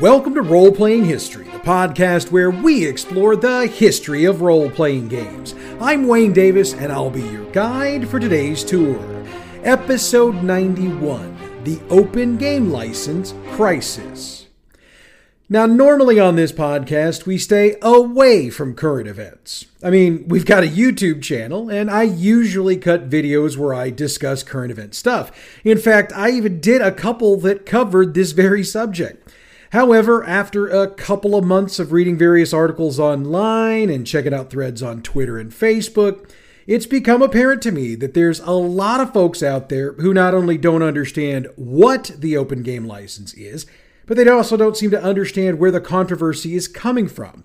Welcome to Role Playing History, the podcast where we explore the history of role playing games. I'm Wayne Davis, and I'll be your guide for today's tour. Episode 91 The Open Game License Crisis. Now, normally on this podcast, we stay away from current events. I mean, we've got a YouTube channel, and I usually cut videos where I discuss current event stuff. In fact, I even did a couple that covered this very subject. However, after a couple of months of reading various articles online and checking out threads on Twitter and Facebook, it's become apparent to me that there's a lot of folks out there who not only don't understand what the open game license is, but they also don't seem to understand where the controversy is coming from.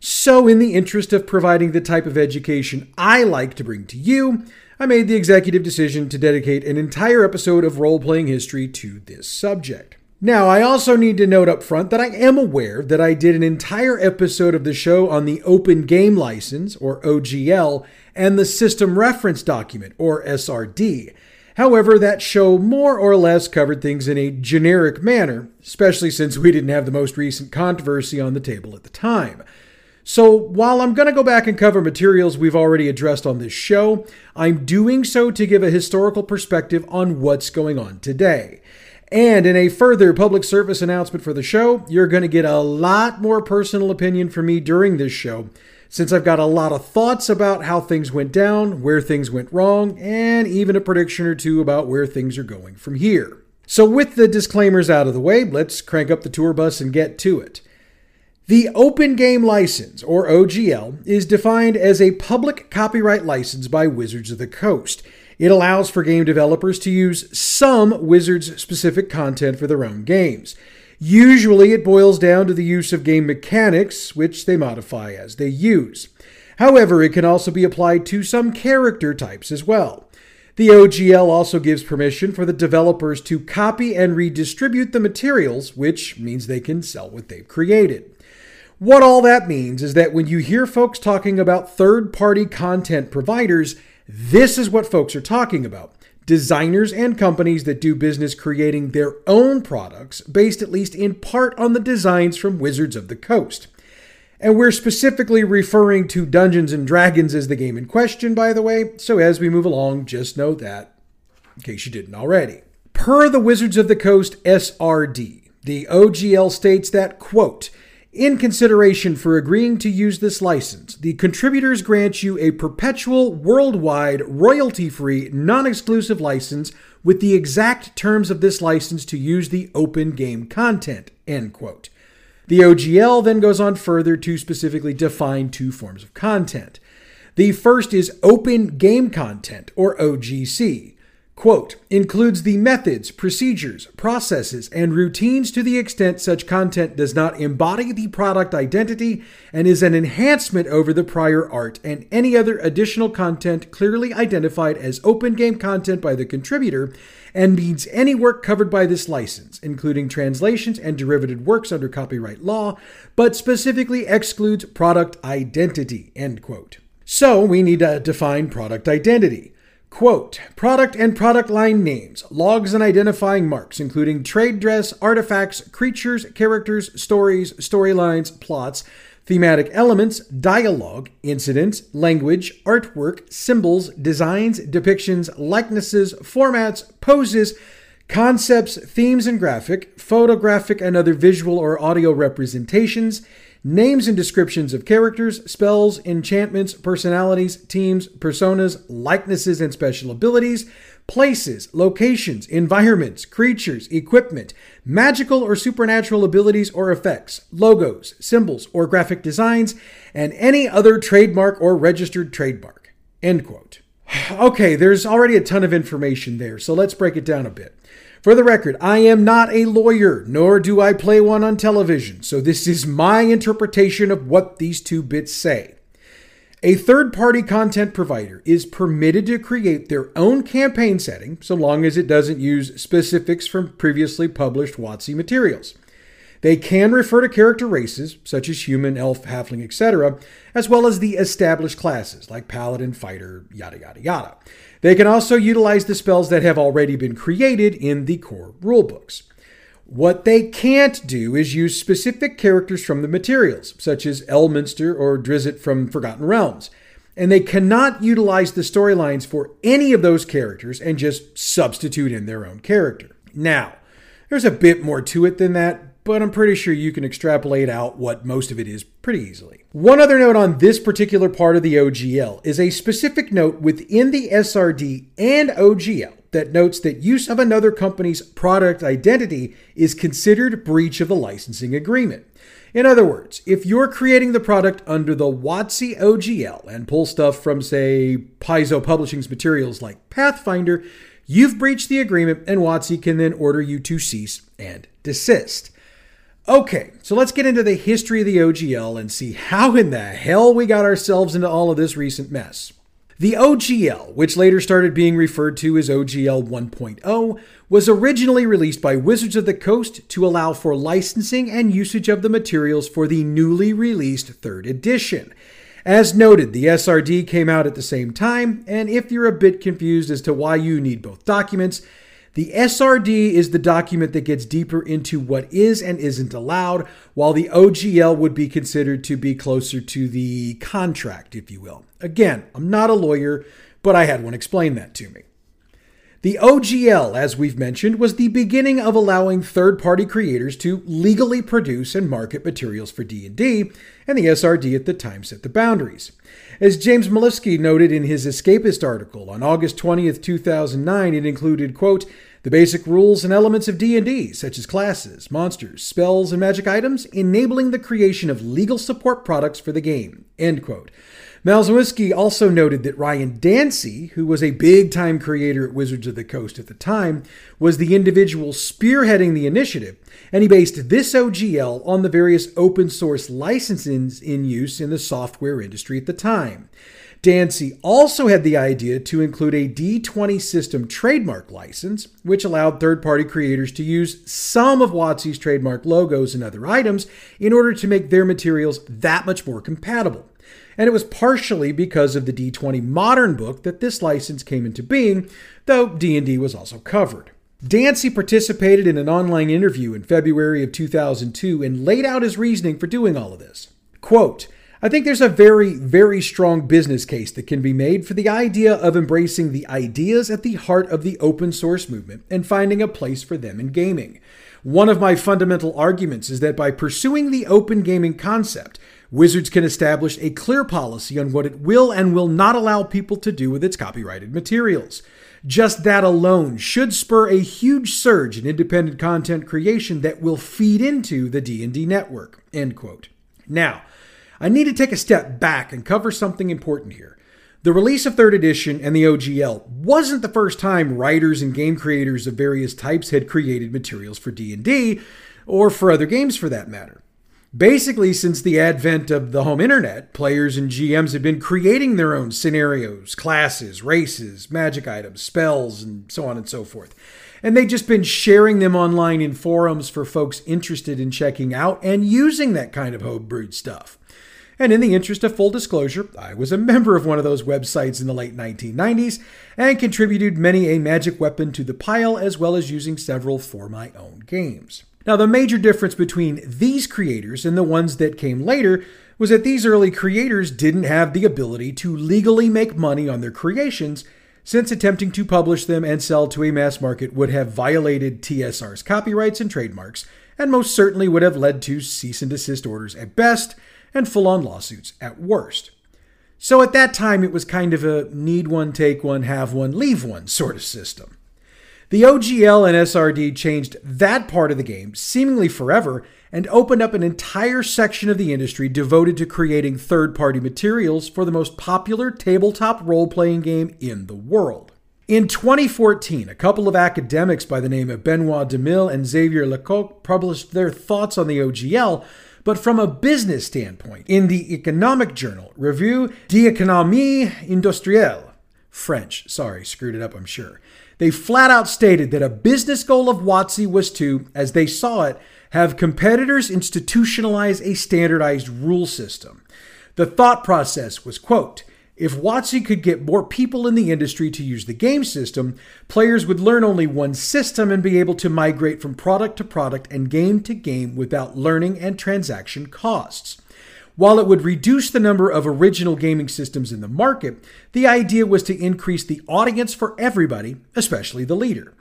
So, in the interest of providing the type of education I like to bring to you, I made the executive decision to dedicate an entire episode of role playing history to this subject. Now, I also need to note up front that I am aware that I did an entire episode of the show on the Open Game License, or OGL, and the System Reference Document, or SRD. However, that show more or less covered things in a generic manner, especially since we didn't have the most recent controversy on the table at the time. So, while I'm going to go back and cover materials we've already addressed on this show, I'm doing so to give a historical perspective on what's going on today. And in a further public service announcement for the show, you're going to get a lot more personal opinion from me during this show, since I've got a lot of thoughts about how things went down, where things went wrong, and even a prediction or two about where things are going from here. So, with the disclaimers out of the way, let's crank up the tour bus and get to it. The Open Game License, or OGL, is defined as a public copyright license by Wizards of the Coast. It allows for game developers to use some Wizards specific content for their own games. Usually, it boils down to the use of game mechanics, which they modify as they use. However, it can also be applied to some character types as well. The OGL also gives permission for the developers to copy and redistribute the materials, which means they can sell what they've created. What all that means is that when you hear folks talking about third party content providers, this is what folks are talking about designers and companies that do business creating their own products based at least in part on the designs from Wizards of the Coast. And we're specifically referring to Dungeons and Dragons as the game in question, by the way, so as we move along, just know that, in case you didn't already. Per the Wizards of the Coast SRD, the OGL states that, quote, in consideration for agreeing to use this license, the contributors grant you a perpetual, worldwide, royalty free, non exclusive license with the exact terms of this license to use the open game content. End quote. The OGL then goes on further to specifically define two forms of content. The first is open game content, or OGC quote, includes the methods, procedures, processes, and routines to the extent such content does not embody the product identity and is an enhancement over the prior art and any other additional content clearly identified as open game content by the contributor and means any work covered by this license, including translations and derivative works under copyright law, but specifically excludes product identity, end quote. So we need to define product identity. Quote Product and product line names, logs and identifying marks, including trade dress, artifacts, creatures, characters, stories, storylines, plots, thematic elements, dialogue, incidents, language, artwork, symbols, designs, depictions, likenesses, formats, poses, concepts, themes and graphic, photographic and other visual or audio representations, names and descriptions of characters, spells, enchantments, personalities, teams, personas, likenesses, and special abilities, places, locations, environments, creatures, equipment, magical or supernatural abilities or effects, logos, symbols, or graphic designs, and any other trademark or registered trademark. End quote. Okay, there's already a ton of information there, so let's break it down a bit. For the record, I am not a lawyer, nor do I play one on television, so this is my interpretation of what these two bits say. A third party content provider is permitted to create their own campaign setting so long as it doesn't use specifics from previously published WotC materials. They can refer to character races, such as human, elf, halfling, etc., as well as the established classes like paladin, fighter, yada yada yada. They can also utilize the spells that have already been created in the core rulebooks. What they can't do is use specific characters from the materials, such as Elminster or Drizzt from Forgotten Realms. And they cannot utilize the storylines for any of those characters and just substitute in their own character. Now, there's a bit more to it than that, but I'm pretty sure you can extrapolate out what most of it is pretty easily. One other note on this particular part of the OGL is a specific note within the SRD and OGL that notes that use of another company's product identity is considered breach of the licensing agreement. In other words, if you're creating the product under the WotC OGL and pull stuff from, say, Paizo Publishing's materials like Pathfinder, you've breached the agreement and WotC can then order you to cease and desist. Okay, so let's get into the history of the OGL and see how in the hell we got ourselves into all of this recent mess. The OGL, which later started being referred to as OGL 1.0, was originally released by Wizards of the Coast to allow for licensing and usage of the materials for the newly released third edition. As noted, the SRD came out at the same time, and if you're a bit confused as to why you need both documents, the SRD is the document that gets deeper into what is and isn't allowed, while the OGL would be considered to be closer to the contract, if you will. Again, I'm not a lawyer, but I had one explain that to me. The OGL, as we've mentioned, was the beginning of allowing third-party creators to legally produce and market materials for D&D, and the SRD at the time set the boundaries. As James Malifsky noted in his Escapist article on August 20th, 2009, it included, quote, the basic rules and elements of D&D, such as classes, monsters, spells, and magic items, enabling the creation of legal support products for the game, end quote. Malzowski also noted that Ryan Dancey, who was a big time creator at Wizards of the Coast at the time, was the individual spearheading the initiative, and he based this OGL on the various open source licenses in use in the software industry at the time. Dancey also had the idea to include a D20 system trademark license, which allowed third party creators to use some of WotC's trademark logos and other items in order to make their materials that much more compatible and it was partially because of the D20 Modern book that this license came into being, though D&D was also covered. Dancey participated in an online interview in February of 2002 and laid out his reasoning for doing all of this. Quote, I think there's a very, very strong business case that can be made for the idea of embracing the ideas at the heart of the open source movement and finding a place for them in gaming. One of my fundamental arguments is that by pursuing the open gaming concept, Wizards can establish a clear policy on what it will and will not allow people to do with its copyrighted materials. Just that alone should spur a huge surge in independent content creation that will feed into the D&D network. End quote. Now, I need to take a step back and cover something important here. The release of 3rd edition and the OGL wasn't the first time writers and game creators of various types had created materials for D&D or for other games for that matter. Basically, since the advent of the home internet, players and GMs have been creating their own scenarios, classes, races, magic items, spells, and so on and so forth. And they've just been sharing them online in forums for folks interested in checking out and using that kind of homebrewed stuff. And in the interest of full disclosure, I was a member of one of those websites in the late 1990s and contributed many a magic weapon to the pile as well as using several for my own games. Now, the major difference between these creators and the ones that came later was that these early creators didn't have the ability to legally make money on their creations, since attempting to publish them and sell to a mass market would have violated TSR's copyrights and trademarks, and most certainly would have led to cease and desist orders at best and full on lawsuits at worst. So at that time, it was kind of a need one, take one, have one, leave one sort of system. The OGL and SRD changed that part of the game seemingly forever and opened up an entire section of the industry devoted to creating third party materials for the most popular tabletop role playing game in the world. In 2014, a couple of academics by the name of Benoit Demil and Xavier Lecocq published their thoughts on the OGL, but from a business standpoint in the economic journal Revue d'Economie Industrielle. French, sorry, screwed it up, I'm sure. They flat out stated that a business goal of WotC was to, as they saw it, have competitors institutionalize a standardized rule system. The thought process was, quote, If WotC could get more people in the industry to use the game system, players would learn only one system and be able to migrate from product to product and game to game without learning and transaction costs. While it would reduce the number of original gaming systems in the market, the idea was to increase the audience for everybody, especially the leader.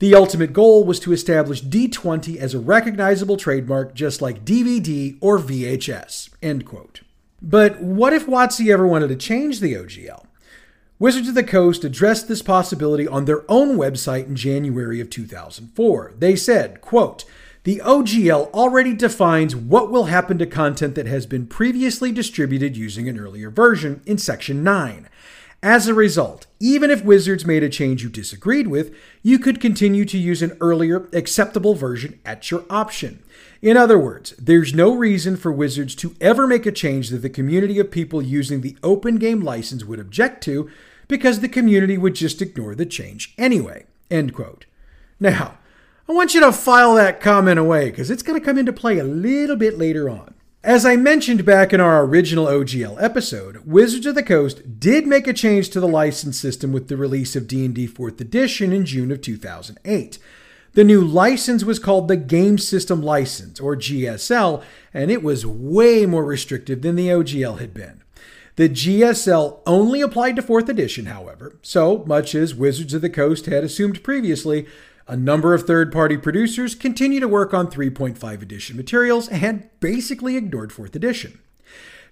The ultimate goal was to establish D20 as a recognizable trademark just like DVD or VHS. End quote. But what if WotC ever wanted to change the OGL? Wizards of the Coast addressed this possibility on their own website in January of 2004. They said, quote, the OGL already defines what will happen to content that has been previously distributed using an earlier version in Section 9. As a result, even if Wizards made a change you disagreed with, you could continue to use an earlier, acceptable version at your option. In other words, there's no reason for Wizards to ever make a change that the community of people using the open game license would object to because the community would just ignore the change anyway. End quote. Now, I want you to file that comment away because it's going to come into play a little bit later on. As I mentioned back in our original OGL episode, Wizards of the Coast did make a change to the license system with the release of D&D 4th edition in June of 2008. The new license was called the Game System License, or GSL, and it was way more restrictive than the OGL had been. The GSL only applied to 4th edition, however, so much as Wizards of the Coast had assumed previously, a number of third party producers continue to work on 3.5 edition materials and basically ignored 4th edition.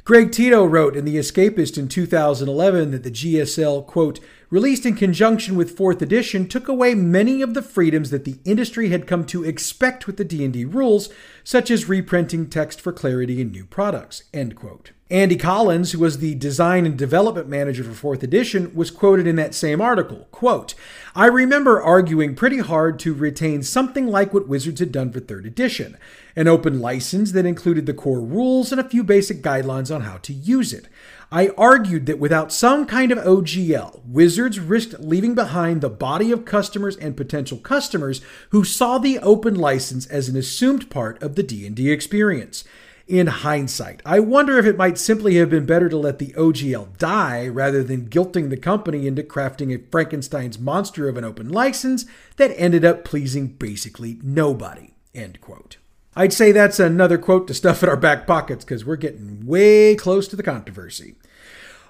Greg Tito wrote in The Escapist in 2011 that the GSL, quote, released in conjunction with 4th edition took away many of the freedoms that the industry had come to expect with the D&D rules, such as reprinting text for clarity in new products, end quote. Andy Collins, who was the design and development manager for 4th edition, was quoted in that same article, quote, I remember arguing pretty hard to retain something like what Wizards had done for 3rd edition, an open license that included the core rules and a few basic guidelines on how to use it. I argued that without some kind of OGL, Wizards risked leaving behind the body of customers and potential customers who saw the open license as an assumed part of the D&D experience in hindsight. I wonder if it might simply have been better to let the OGL die rather than guilting the company into crafting a Frankenstein's monster of an open license that ended up pleasing basically nobody. End quote. I'd say that's another quote to stuff in our back pockets because we're getting way close to the controversy.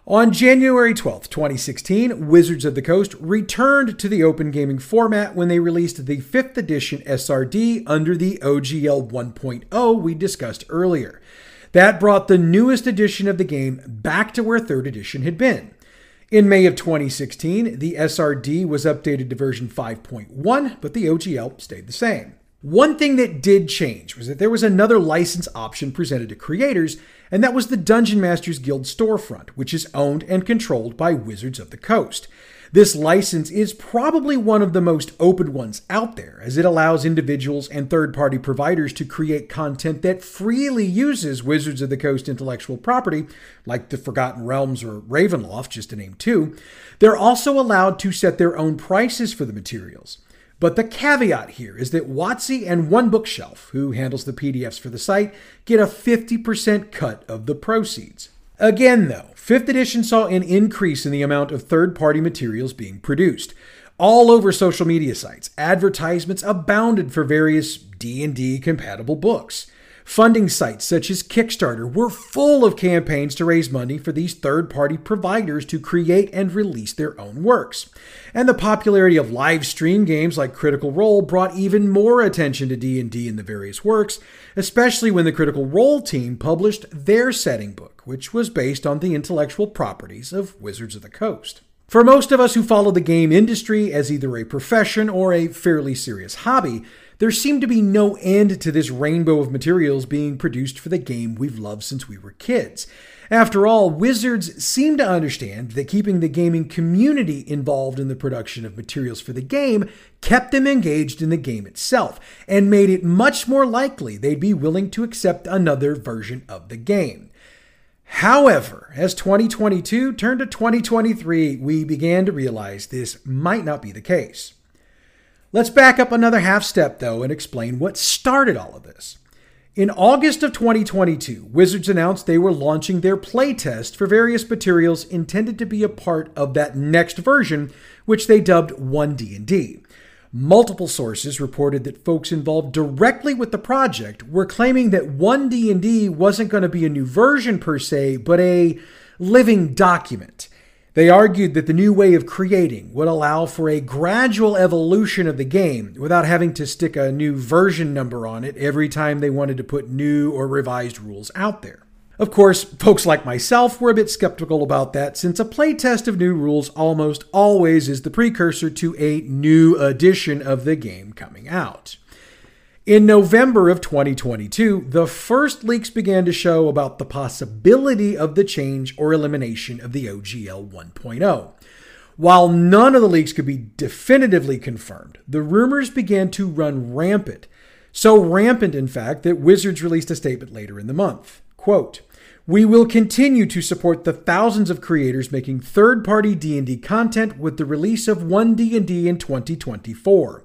On January 12, 2016, Wizards of the Coast returned to the open gaming format when they released the 5th edition SRD under the OGL 1.0 we discussed earlier. That brought the newest edition of the game back to where 3rd edition had been. In May of 2016, the SRD was updated to version 5.1, but the OGL stayed the same. One thing that did change was that there was another license option presented to creators, and that was the Dungeon Masters Guild storefront, which is owned and controlled by Wizards of the Coast. This license is probably one of the most open ones out there, as it allows individuals and third party providers to create content that freely uses Wizards of the Coast intellectual property, like the Forgotten Realms or Ravenloft, just to name two. They're also allowed to set their own prices for the materials. But the caveat here is that WotC and One Bookshelf, who handles the PDFs for the site, get a 50% cut of the proceeds. Again, though, 5th edition saw an increase in the amount of third party materials being produced. All over social media sites, advertisements abounded for various D&D compatible books. Funding sites such as Kickstarter were full of campaigns to raise money for these third party providers to create and release their own works. And the popularity of live stream games like Critical Role brought even more attention to D&D in the various works, especially when the Critical Role team published their setting book, which was based on the intellectual properties of Wizards of the Coast. For most of us who follow the game industry as either a profession or a fairly serious hobby, there seemed to be no end to this rainbow of materials being produced for the game we've loved since we were kids. After all, Wizards seem to understand that keeping the gaming community involved in the production of materials for the game kept them engaged in the game itself, and made it much more likely they'd be willing to accept another version of the game. However, as 2022 turned to 2023, we began to realize this might not be the case. Let's back up another half step, though, and explain what started all of this. In August of 2022, Wizards announced they were launching their playtest for various materials intended to be a part of that next version, which they dubbed 1D&D. Multiple sources reported that folks involved directly with the project were claiming that 1D&D wasn't going to be a new version per se, but a living document. They argued that the new way of creating would allow for a gradual evolution of the game without having to stick a new version number on it every time they wanted to put new or revised rules out there. Of course, folks like myself were a bit skeptical about that since a playtest of new rules almost always is the precursor to a new edition of the game coming out. In November of 2022, the first leaks began to show about the possibility of the change or elimination of the OGL 1.0. While none of the leaks could be definitively confirmed, the rumors began to run rampant. So rampant, in fact, that Wizards released a statement later in the month. Quote, we will continue to support the thousands of creators making third-party D&D content with the release of 1D&D in 2024.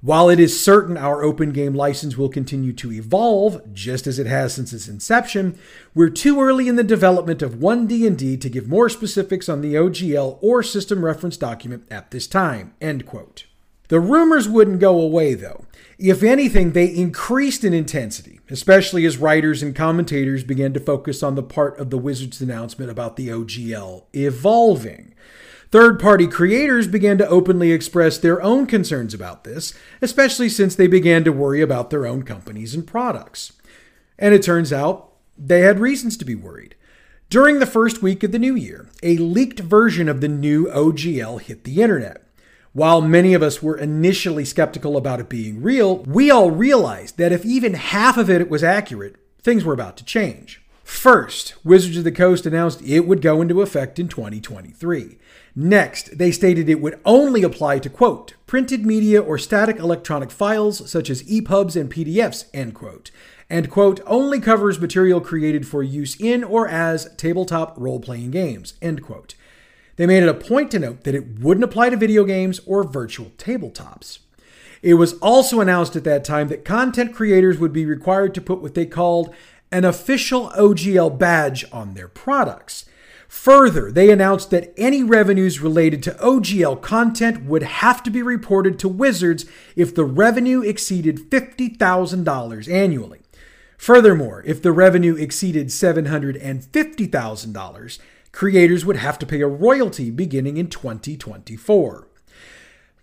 While it is certain our open game license will continue to evolve, just as it has since its inception, we're too early in the development of 1D&D to give more specifics on the OGL or system reference document at this time. End quote. The rumors wouldn't go away though. If anything, they increased in intensity, especially as writers and commentators began to focus on the part of the Wizards announcement about the OGL evolving. Third party creators began to openly express their own concerns about this, especially since they began to worry about their own companies and products. And it turns out they had reasons to be worried. During the first week of the new year, a leaked version of the new OGL hit the internet. While many of us were initially skeptical about it being real, we all realized that if even half of it was accurate, things were about to change. First, Wizards of the Coast announced it would go into effect in 2023. Next, they stated it would only apply to, quote, printed media or static electronic files such as EPUBs and PDFs, end quote, and, quote, only covers material created for use in or as tabletop role playing games, end quote. They made it a point to note that it wouldn't apply to video games or virtual tabletops. It was also announced at that time that content creators would be required to put what they called an official OGL badge on their products. Further, they announced that any revenues related to OGL content would have to be reported to Wizards if the revenue exceeded $50,000 annually. Furthermore, if the revenue exceeded $750,000, creators would have to pay a royalty beginning in 2024.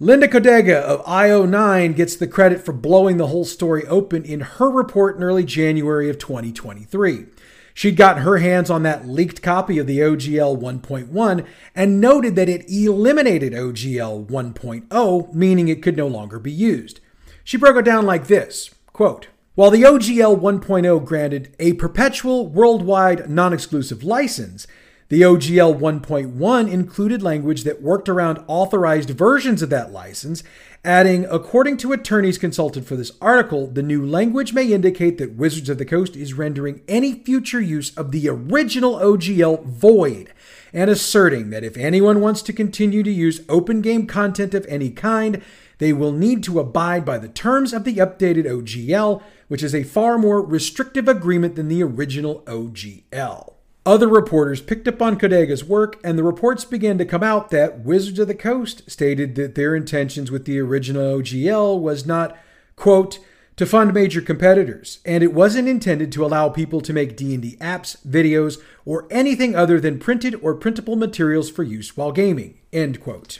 Linda Codega of IO9 gets the credit for blowing the whole story open in her report in early January of 2023. She'd gotten her hands on that leaked copy of the OGL 1.1 and noted that it eliminated OGL 1.0, meaning it could no longer be used. She broke it down like this quote, While the OGL 1.0 granted a perpetual worldwide non exclusive license, the OGL 1.1 included language that worked around authorized versions of that license, adding, according to attorneys consulted for this article, the new language may indicate that Wizards of the Coast is rendering any future use of the original OGL void, and asserting that if anyone wants to continue to use open game content of any kind, they will need to abide by the terms of the updated OGL, which is a far more restrictive agreement than the original OGL. Other reporters picked up on Codega's work, and the reports began to come out that Wizards of the Coast stated that their intentions with the original OGL was not, quote, to fund major competitors, and it wasn't intended to allow people to make D&D apps, videos, or anything other than printed or printable materials for use while gaming, end quote.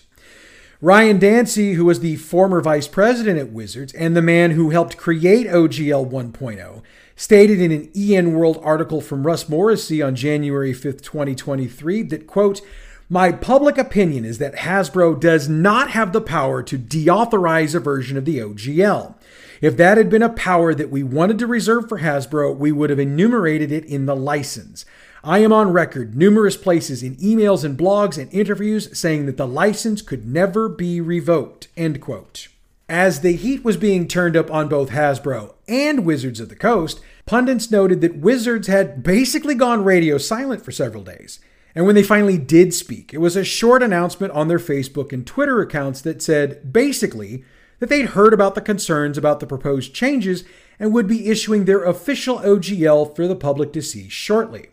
Ryan Dancey, who was the former vice president at Wizards and the man who helped create OGL 1.0, stated in an EN World article from Russ Morrissey on January 5th, 2023, that, quote, my public opinion is that Hasbro does not have the power to deauthorize a version of the OGL. If that had been a power that we wanted to reserve for Hasbro, we would have enumerated it in the license. I am on record numerous places in emails and blogs and interviews saying that the license could never be revoked. End quote. As the heat was being turned up on both Hasbro and Wizards of the Coast, pundits noted that Wizards had basically gone radio silent for several days. And when they finally did speak, it was a short announcement on their Facebook and Twitter accounts that said basically that they'd heard about the concerns about the proposed changes and would be issuing their official OGL for the public to see shortly.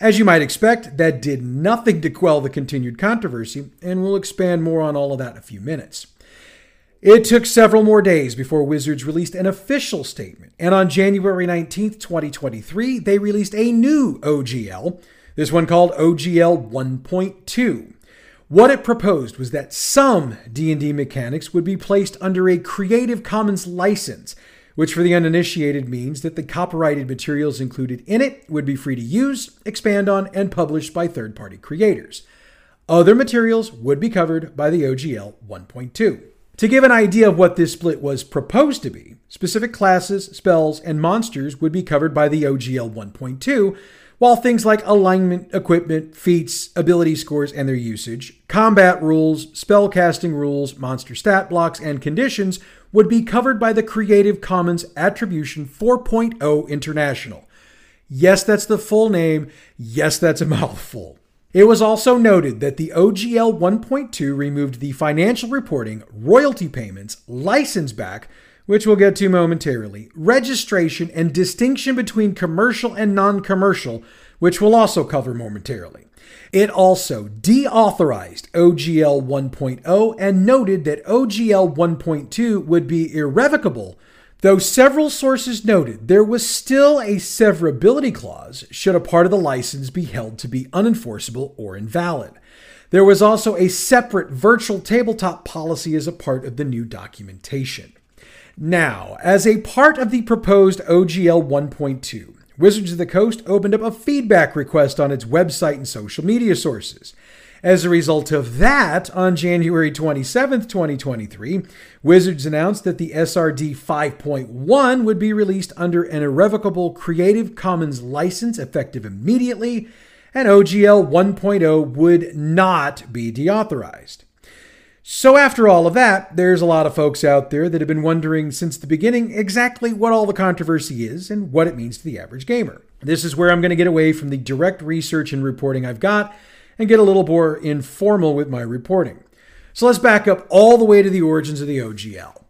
As you might expect, that did nothing to quell the continued controversy, and we'll expand more on all of that in a few minutes. It took several more days before Wizards released an official statement, and on January 19th, 2023, they released a new OGL, this one called OGL 1.2. What it proposed was that some D&D mechanics would be placed under a Creative Commons license, which for the uninitiated means that the copyrighted materials included in it would be free to use, expand on, and published by third-party creators. Other materials would be covered by the OGL 1.2. To give an idea of what this split was proposed to be, specific classes, spells, and monsters would be covered by the OGL 1.2, while things like alignment, equipment, feats, ability scores, and their usage, combat rules, spellcasting rules, monster stat blocks, and conditions would be covered by the Creative Commons Attribution 4.0 International. Yes, that's the full name. Yes, that's a mouthful. It was also noted that the OGL 1.2 removed the financial reporting, royalty payments, license back, which we'll get to momentarily, registration, and distinction between commercial and non commercial, which we'll also cover momentarily. It also deauthorized OGL 1.0 and noted that OGL 1.2 would be irrevocable, though several sources noted there was still a severability clause should a part of the license be held to be unenforceable or invalid. There was also a separate virtual tabletop policy as a part of the new documentation. Now, as a part of the proposed OGL 1.2, Wizards of the Coast opened up a feedback request on its website and social media sources. As a result of that, on January 27, 2023, Wizards announced that the SRD 5.1 would be released under an irrevocable Creative Commons license effective immediately, and OGL 1.0 would not be deauthorized. So, after all of that, there's a lot of folks out there that have been wondering since the beginning exactly what all the controversy is and what it means to the average gamer. This is where I'm going to get away from the direct research and reporting I've got and get a little more informal with my reporting. So, let's back up all the way to the origins of the OGL.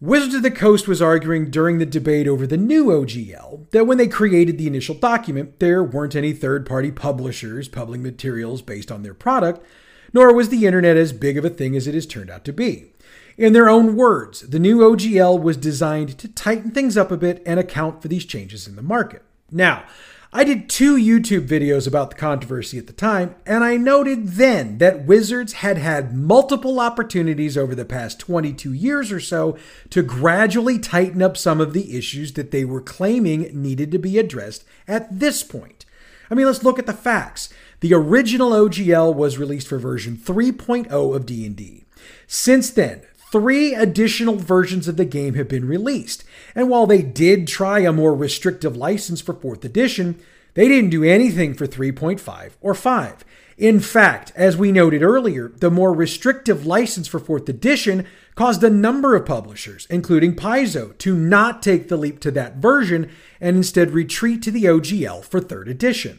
Wizards of the Coast was arguing during the debate over the new OGL that when they created the initial document, there weren't any third party publishers publishing materials based on their product nor was the internet as big of a thing as it has turned out to be. In their own words, the new OGL was designed to tighten things up a bit and account for these changes in the market. Now, I did two YouTube videos about the controversy at the time, and I noted then that Wizards had had multiple opportunities over the past 22 years or so to gradually tighten up some of the issues that they were claiming needed to be addressed at this point. I mean, let's look at the facts. The original OGL was released for version 3.0 of D&D. Since then, three additional versions of the game have been released. And while they did try a more restrictive license for 4th edition, they didn't do anything for 3.5 or 5. In fact, as we noted earlier, the more restrictive license for 4th edition caused a number of publishers, including Paizo, to not take the leap to that version and instead retreat to the OGL for 3rd edition.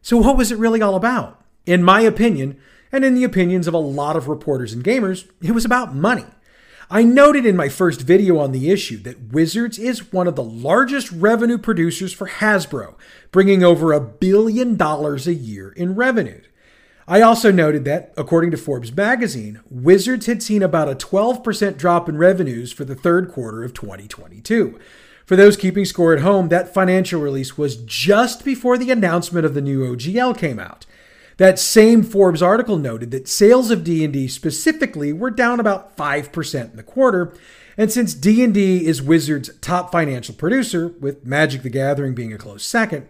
So, what was it really all about? In my opinion, and in the opinions of a lot of reporters and gamers, it was about money. I noted in my first video on the issue that Wizards is one of the largest revenue producers for Hasbro, bringing over a billion dollars a year in revenue. I also noted that, according to Forbes magazine, Wizards had seen about a 12% drop in revenues for the third quarter of 2022. For those keeping score at home, that financial release was just before the announcement of the new OGL came out. That same Forbes article noted that sales of D&D specifically were down about 5% in the quarter, and since D&D is Wizards' top financial producer, with Magic the Gathering being a close second,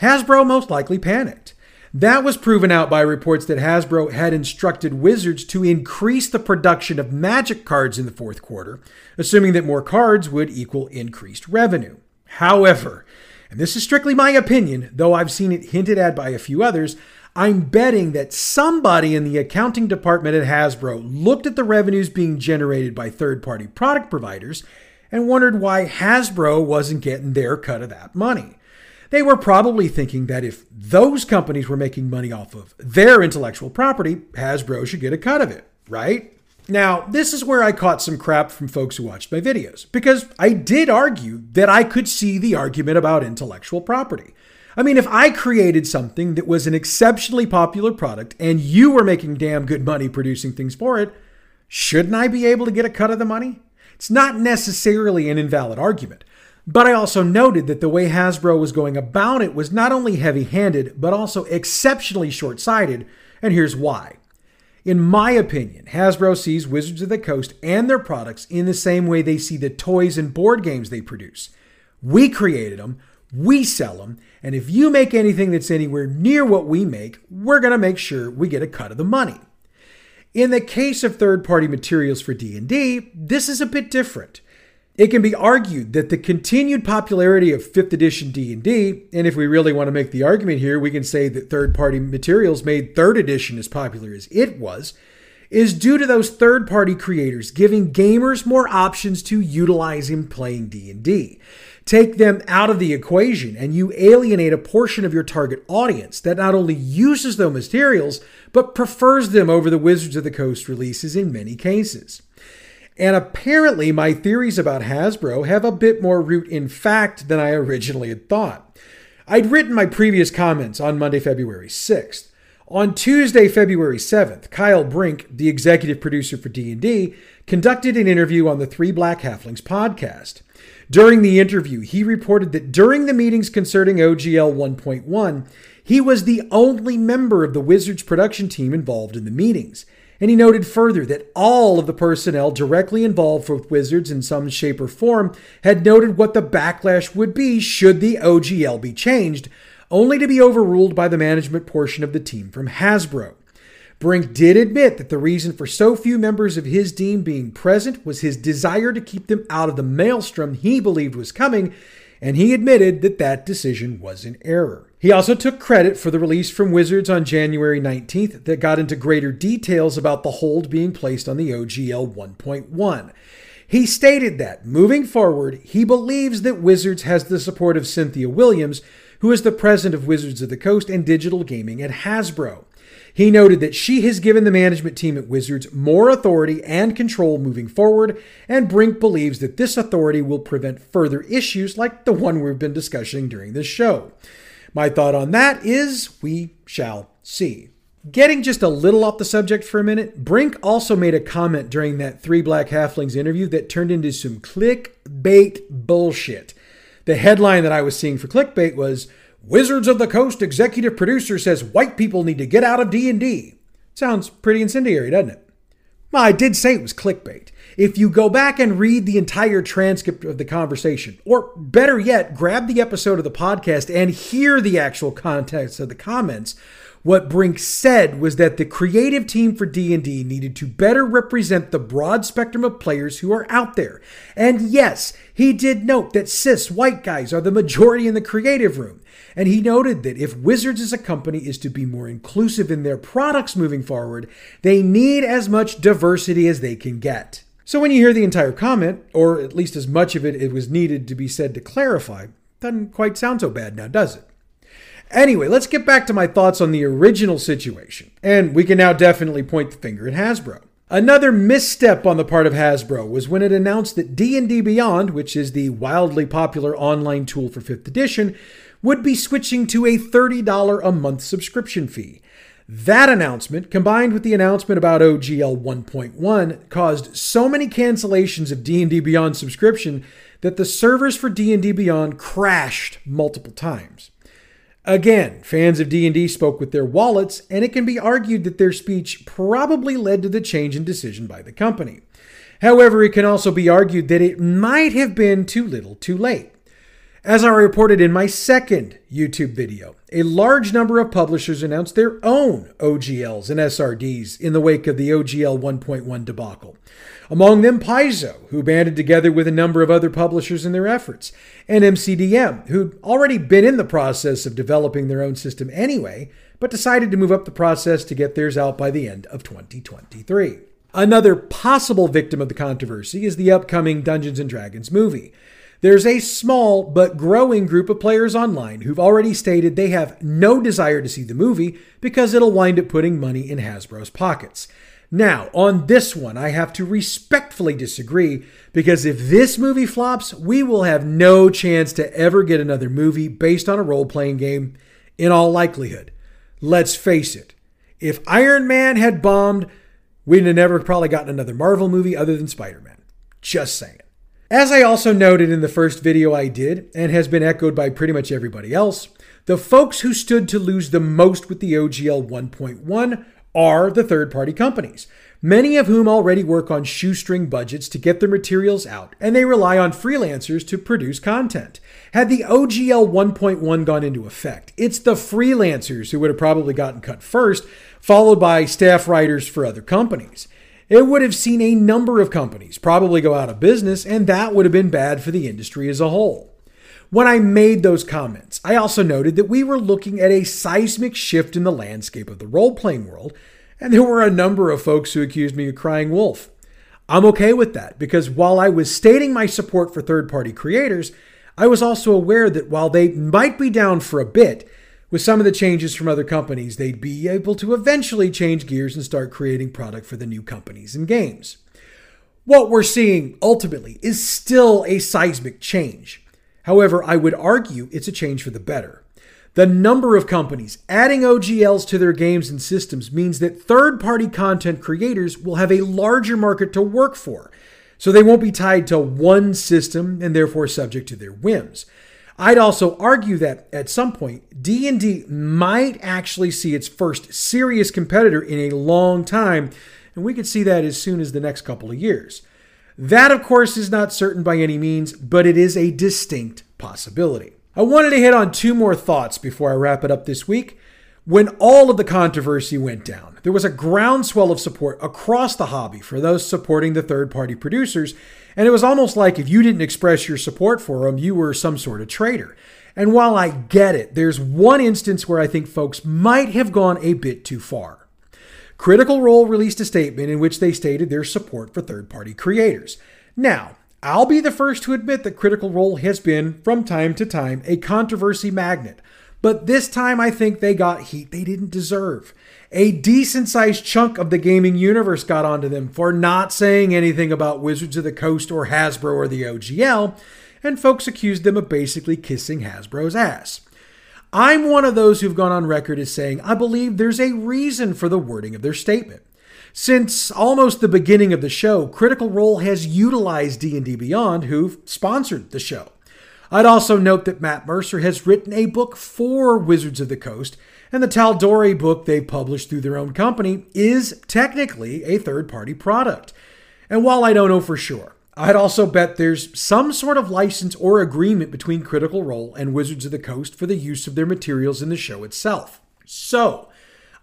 Hasbro most likely panicked. That was proven out by reports that Hasbro had instructed Wizards to increase the production of Magic cards in the fourth quarter, assuming that more cards would equal increased revenue. However, and this is strictly my opinion, though I've seen it hinted at by a few others, I'm betting that somebody in the accounting department at Hasbro looked at the revenues being generated by third party product providers and wondered why Hasbro wasn't getting their cut of that money. They were probably thinking that if those companies were making money off of their intellectual property, Hasbro should get a cut of it, right? Now, this is where I caught some crap from folks who watched my videos, because I did argue that I could see the argument about intellectual property. I mean, if I created something that was an exceptionally popular product and you were making damn good money producing things for it, shouldn't I be able to get a cut of the money? It's not necessarily an invalid argument. But I also noted that the way Hasbro was going about it was not only heavy handed, but also exceptionally short sighted, and here's why. In my opinion, Hasbro sees Wizards of the Coast and their products in the same way they see the toys and board games they produce. We created them, we sell them, and if you make anything that's anywhere near what we make, we're going to make sure we get a cut of the money. In the case of third-party materials for D&D, this is a bit different. It can be argued that the continued popularity of 5th edition D&D, and if we really want to make the argument here, we can say that third-party materials made 3rd edition as popular as it was, is due to those third-party creators giving gamers more options to utilize in playing D&D. Take them out of the equation and you alienate a portion of your target audience that not only uses those materials, but prefers them over the Wizards of the Coast releases in many cases. And apparently, my theories about Hasbro have a bit more root in fact than I originally had thought. I'd written my previous comments on Monday, February 6th. On Tuesday, February 7th, Kyle Brink, the executive producer for D&D, conducted an interview on the Three Black Halflings podcast. During the interview, he reported that during the meetings concerning OGL 1.1, he was the only member of the Wizards production team involved in the meetings. And he noted further that all of the personnel directly involved with Wizards in some shape or form had noted what the backlash would be should the OGL be changed, only to be overruled by the management portion of the team from Hasbro. Brink did admit that the reason for so few members of his team being present was his desire to keep them out of the maelstrom he believed was coming, and he admitted that that decision was an error. He also took credit for the release from Wizards on January 19th that got into greater details about the hold being placed on the OGL 1.1. He stated that, moving forward, he believes that Wizards has the support of Cynthia Williams, who is the president of Wizards of the Coast and Digital Gaming at Hasbro. He noted that she has given the management team at Wizards more authority and control moving forward, and Brink believes that this authority will prevent further issues like the one we've been discussing during this show. My thought on that is we shall see. Getting just a little off the subject for a minute, Brink also made a comment during that Three Black Halflings interview that turned into some clickbait bullshit. The headline that I was seeing for clickbait was Wizards of the Coast executive producer says white people need to get out of D&D. Sounds pretty incendiary, doesn't it? Well, I did say it was clickbait. If you go back and read the entire transcript of the conversation, or better yet, grab the episode of the podcast and hear the actual context of the comments, what Brink said was that the creative team for D&D needed to better represent the broad spectrum of players who are out there. And yes, he did note that cis white guys are the majority in the creative room. And he noted that if Wizards as a company is to be more inclusive in their products moving forward, they need as much diversity as they can get. So when you hear the entire comment, or at least as much of it it was needed to be said to clarify, doesn't quite sound so bad now, does it? Anyway, let's get back to my thoughts on the original situation, and we can now definitely point the finger at Hasbro. Another misstep on the part of Hasbro was when it announced that D&D Beyond, which is the wildly popular online tool for 5th edition, would be switching to a $30 a month subscription fee. That announcement, combined with the announcement about OGL 1.1, caused so many cancellations of D&D Beyond subscription that the servers for D&D Beyond crashed multiple times. Again, fans of D&D spoke with their wallets, and it can be argued that their speech probably led to the change in decision by the company. However, it can also be argued that it might have been too little too late. As I reported in my second YouTube video, a large number of publishers announced their own OGLs and SRDs in the wake of the OGL 1.1 debacle. Among them, Paizo, who banded together with a number of other publishers in their efforts, and MCDM, who'd already been in the process of developing their own system anyway, but decided to move up the process to get theirs out by the end of 2023. Another possible victim of the controversy is the upcoming Dungeons and Dragons movie. There's a small but growing group of players online who've already stated they have no desire to see the movie because it'll wind up putting money in Hasbro's pockets. Now, on this one, I have to respectfully disagree because if this movie flops, we will have no chance to ever get another movie based on a role playing game, in all likelihood. Let's face it, if Iron Man had bombed, we'd have never probably gotten another Marvel movie other than Spider Man. Just saying. As I also noted in the first video I did, and has been echoed by pretty much everybody else, the folks who stood to lose the most with the OGL 1.1 are the third party companies, many of whom already work on shoestring budgets to get their materials out, and they rely on freelancers to produce content. Had the OGL 1.1 gone into effect, it's the freelancers who would have probably gotten cut first, followed by staff writers for other companies. It would have seen a number of companies probably go out of business, and that would have been bad for the industry as a whole. When I made those comments, I also noted that we were looking at a seismic shift in the landscape of the role playing world, and there were a number of folks who accused me of crying wolf. I'm okay with that because while I was stating my support for third party creators, I was also aware that while they might be down for a bit, with some of the changes from other companies, they'd be able to eventually change gears and start creating product for the new companies and games. What we're seeing ultimately is still a seismic change. However, I would argue it's a change for the better. The number of companies adding OGLs to their games and systems means that third party content creators will have a larger market to work for, so they won't be tied to one system and therefore subject to their whims. I'd also argue that at some point D&D might actually see its first serious competitor in a long time, and we could see that as soon as the next couple of years. That, of course, is not certain by any means, but it is a distinct possibility. I wanted to hit on two more thoughts before I wrap it up this week. When all of the controversy went down, there was a groundswell of support across the hobby for those supporting the third party producers, and it was almost like if you didn't express your support for them, you were some sort of traitor. And while I get it, there's one instance where I think folks might have gone a bit too far. Critical Role released a statement in which they stated their support for third party creators. Now, I'll be the first to admit that Critical Role has been, from time to time, a controversy magnet. But this time I think they got heat they didn't deserve. A decent sized chunk of the gaming universe got onto them for not saying anything about Wizards of the Coast or Hasbro or the OGL, and folks accused them of basically kissing Hasbro's ass. I'm one of those who've gone on record as saying I believe there's a reason for the wording of their statement. Since almost the beginning of the show, Critical Role has utilized D&D Beyond, who've sponsored the show. I'd also note that Matt Mercer has written a book for Wizards of the Coast, and the Tal'Dorei book they've published through their own company is technically a third-party product. And while I don't know for sure, I'd also bet there's some sort of license or agreement between Critical Role and Wizards of the Coast for the use of their materials in the show itself. So,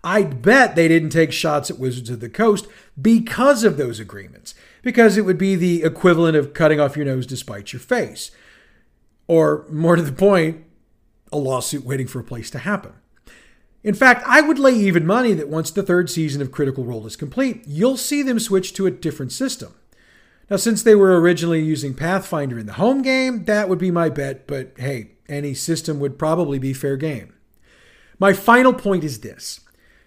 I'd bet they didn't take shots at Wizards of the Coast because of those agreements, because it would be the equivalent of cutting off your nose to spite your face. Or, more to the point, a lawsuit waiting for a place to happen. In fact, I would lay even money that once the third season of Critical Role is complete, you'll see them switch to a different system. Now, since they were originally using Pathfinder in the home game, that would be my bet, but hey, any system would probably be fair game. My final point is this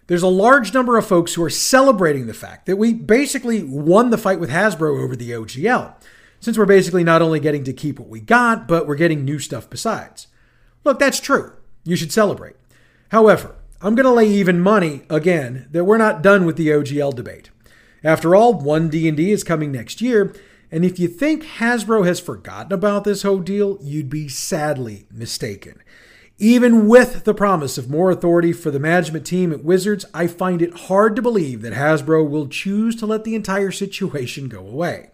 there's a large number of folks who are celebrating the fact that we basically won the fight with Hasbro over the OGL, since we're basically not only getting to keep what we got, but we're getting new stuff besides. Look, that's true. You should celebrate. However, I'm going to lay even money again that we're not done with the OGL debate. After all, one D&D is coming next year, and if you think Hasbro has forgotten about this whole deal, you'd be sadly mistaken. Even with the promise of more authority for the management team at Wizards, I find it hard to believe that Hasbro will choose to let the entire situation go away.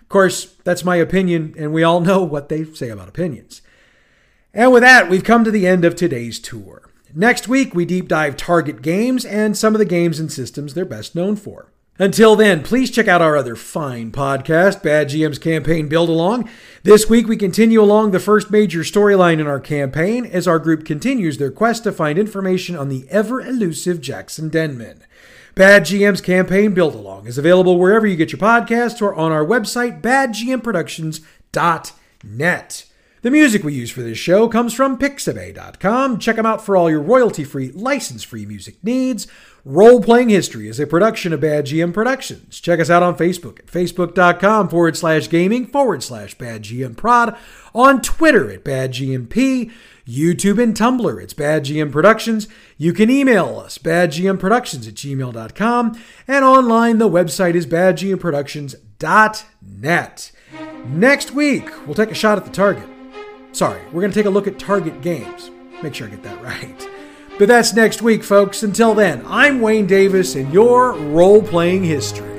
Of course, that's my opinion, and we all know what they say about opinions. And with that, we've come to the end of today's tour. Next week, we deep dive Target games and some of the games and systems they're best known for. Until then, please check out our other fine podcast, Bad GM's Campaign Build Along. This week, we continue along the first major storyline in our campaign as our group continues their quest to find information on the ever elusive Jackson Denman. Bad GM's Campaign Build Along is available wherever you get your podcasts or on our website, badgmproductions.net. The music we use for this show comes from Pixabay.com. Check them out for all your royalty free, license free music needs. Role Playing History is a production of Bad GM Productions. Check us out on Facebook at facebook.com forward slash gaming forward slash Bad GM Prod, on Twitter at Bad GMP, YouTube and Tumblr, it's Bad GM Productions. You can email us, badgmproductions at gmail.com, and online the website is badgmproductions.net. Next week, we'll take a shot at the target. Sorry, we're going to take a look at Target Games. Make sure I get that right. But that's next week, folks. Until then, I'm Wayne Davis, and your role playing history.